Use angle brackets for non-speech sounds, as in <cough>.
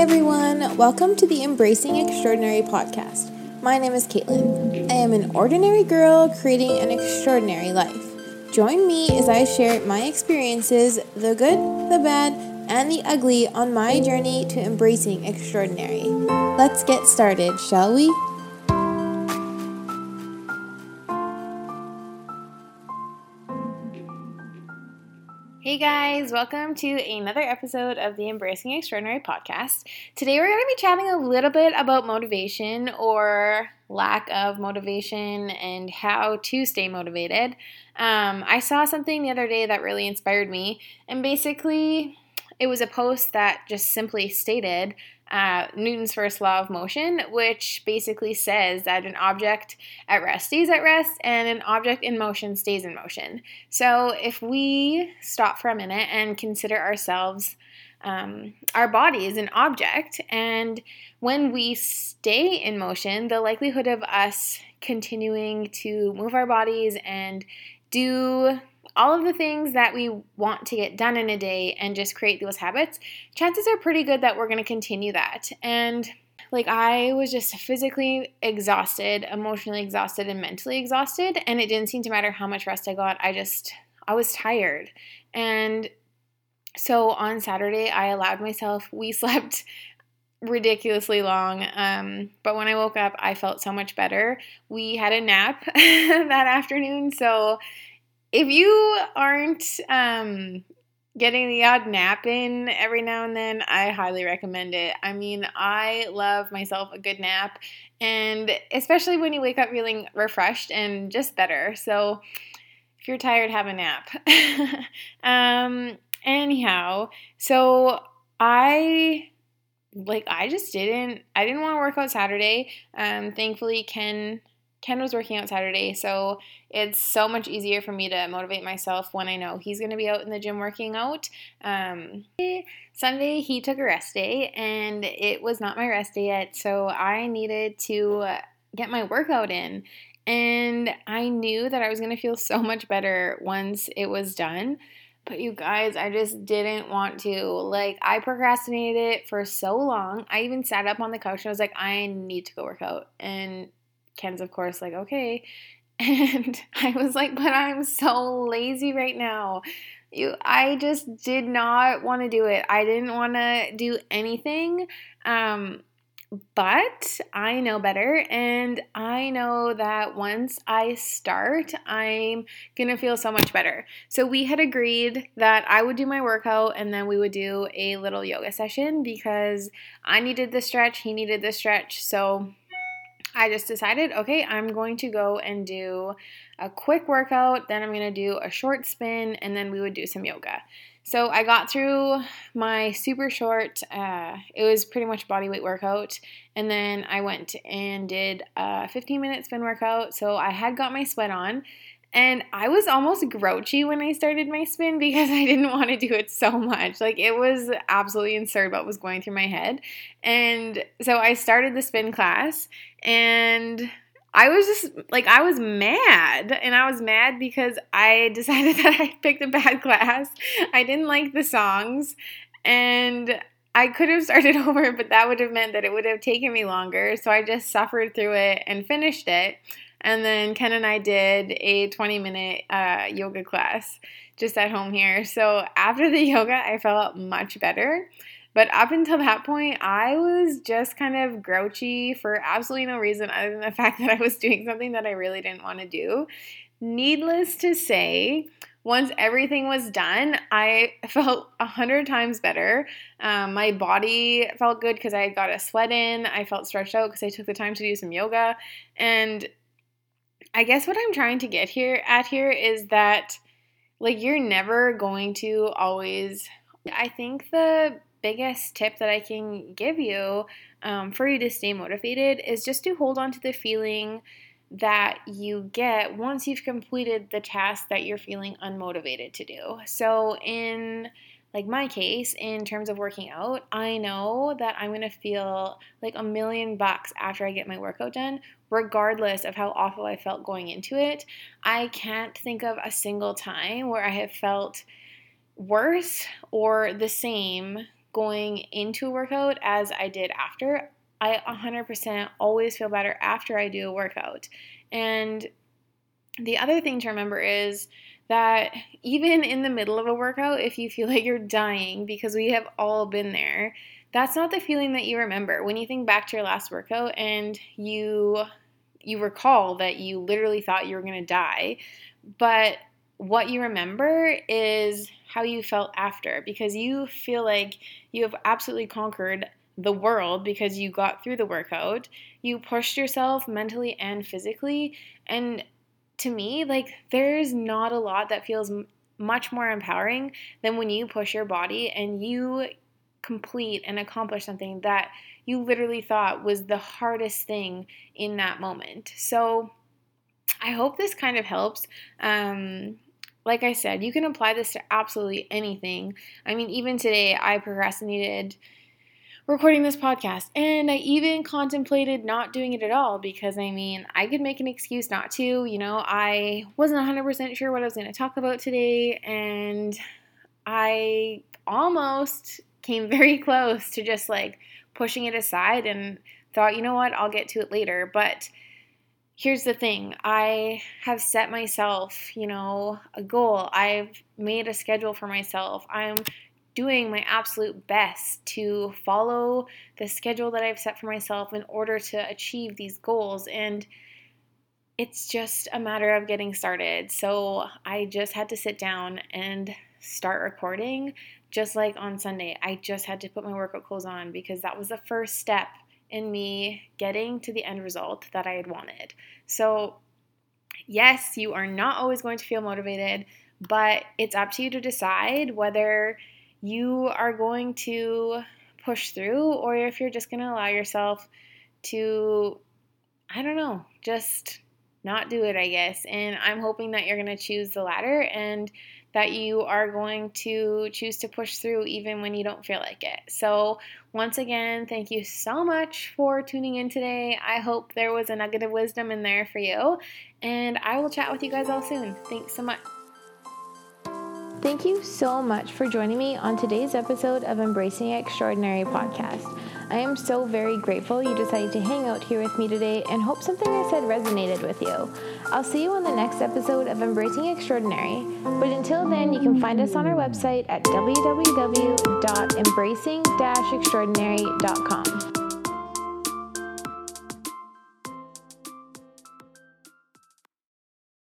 everyone, welcome to the Embracing Extraordinary podcast. My name is Caitlin. I am an ordinary girl creating an extraordinary life. Join me as I share my experiences, the good, the bad, and the ugly, on my journey to embracing extraordinary. Let's get started, shall we? Hey guys, welcome to another episode of the Embracing Extraordinary podcast. Today we're going to be chatting a little bit about motivation or lack of motivation and how to stay motivated. Um, I saw something the other day that really inspired me, and basically, it was a post that just simply stated uh, Newton's first law of motion, which basically says that an object at rest stays at rest and an object in motion stays in motion. So if we stop for a minute and consider ourselves, um, our body is an object, and when we stay in motion, the likelihood of us continuing to move our bodies and do all of the things that we want to get done in a day and just create those habits, chances are pretty good that we're going to continue that. And like I was just physically exhausted, emotionally exhausted, and mentally exhausted. And it didn't seem to matter how much rest I got. I just, I was tired. And so on Saturday, I allowed myself, we <laughs> slept ridiculously long. Um, but when I woke up, I felt so much better. We had a nap <laughs> that afternoon. So if you aren't um, getting the odd nap in every now and then, I highly recommend it. I mean, I love myself a good nap, and especially when you wake up feeling refreshed and just better. So, if you're tired, have a nap. <laughs> um, anyhow, so I like I just didn't I didn't want to work out Saturday. Um, thankfully, Ken Ken was working out Saturday, so it's so much easier for me to motivate myself when I know he's going to be out in the gym working out. Um, Sunday, he took a rest day, and it was not my rest day yet, so I needed to get my workout in. And I knew that I was going to feel so much better once it was done. But you guys, I just didn't want to. Like, I procrastinated it for so long. I even sat up on the couch and I was like, I need to go work out. And Ken's, of course, like, okay. <laughs> And I was like, but I'm so lazy right now. You, I just did not want to do it. I didn't want to do anything. Um, but I know better, and I know that once I start, I'm gonna feel so much better. So, we had agreed that I would do my workout and then we would do a little yoga session because I needed the stretch, he needed the stretch. So, I just decided, okay, I'm going to go and do a quick workout, then I'm going to do a short spin, and then we would do some yoga. So I got through my super short, uh, it was pretty much body weight workout, and then I went and did a 15 minute spin workout. So I had got my sweat on, and I was almost grouchy when I started my spin because <laughs> I didn't want to do it so much. Like it was absolutely absurd what was going through my head. And so I started the spin class and I was just like, I was mad. And I was mad because I <laughs> decided that I picked a bad class. I didn't like the songs. And I could have started <laughs> over, but that would have meant that it would have taken me longer. So I just suffered through it and finished it. And then Ken and I did a 20 minute uh, yoga class just at home here. So after the <laughs> yoga, I felt much better. But up until that point, I was just kind of grouchy for absolutely no reason other than the <laughs> fact that I was doing something that I really didn't want to do. Needless to say, once everything was done, I <laughs> felt a hundred times better. Um, my body felt good because I got a sweat in. I felt stretched out because I took the time to do some yoga. And I guess what I'm trying to get here at here is that like you're never going to always I think the biggest tip that I can give you um, for you to stay motivated is just to hold on to the feeling that you get once you've completed the task that you're feeling unmotivated to do. So in like my case, in terms of working out, I know that I'm gonna feel like a million bucks after I get my workout done, regardless of how awful I felt going into it. I can't think of a single time where I have felt worse or the same going into a workout as I did after. I 100% always feel better after I do a workout. And the other thing to remember is that even in the middle of a workout, if you feel like you're dying, because we have all been there, that's not the feeling that you remember. When you think back to your last workout and you you recall that you literally thought you were going to die, but what you remember is how you felt after because you feel like you have absolutely conquered the world because you got through the workout. You pushed yourself mentally and physically and to me, like there's not a lot that feels m- much more empowering than when you push your body and you complete and accomplish something that you literally thought was the hardest thing in that moment. So I hope this kind of helps. Um, like I said, you can apply this to absolutely anything. I mean, even today, I procrastinated recording this podcast. And I even contemplated not doing it at all because I mean, I could make an excuse not to. You know, I wasn't 100% sure what I was going to talk about today, and I almost came <laughs> very close to just like pushing it aside and thought, you know what, I'll get to it later. But here's the thing I have set myself, you know, a goal. I've made a schedule for myself. I'm doing my absolute best to follow the schedule that I've set for myself in order to achieve these goals. And it's just a matter of getting started. So I just had to sit down and start recording, just like on Sunday. I just had to put my workout clothes on because that was the first step in me getting to the end result that I had wanted. So, yes, you are not always going to feel motivated, but it's up to you to decide whether you are going to push through or if you're just going to allow yourself to, I don't know, just not do it, I guess. And I'm hoping that you're going to choose the latter and that you are going to choose to push through even when you don't feel like it. So, once again, thank you so much for tuning in today. I hope there was a nugget of wisdom in there for you, and I will chat with you guys all soon. Thanks so much. Thank you so much for joining me on today's episode of Embracing Extraordinary podcast. I am so very grateful you decided to hang out here with me today and hope something I said resonated with you. I'll see you on the next episode of Embracing Extraordinary, but until then, you can find us on our website at www.embracing-extraordinary.com.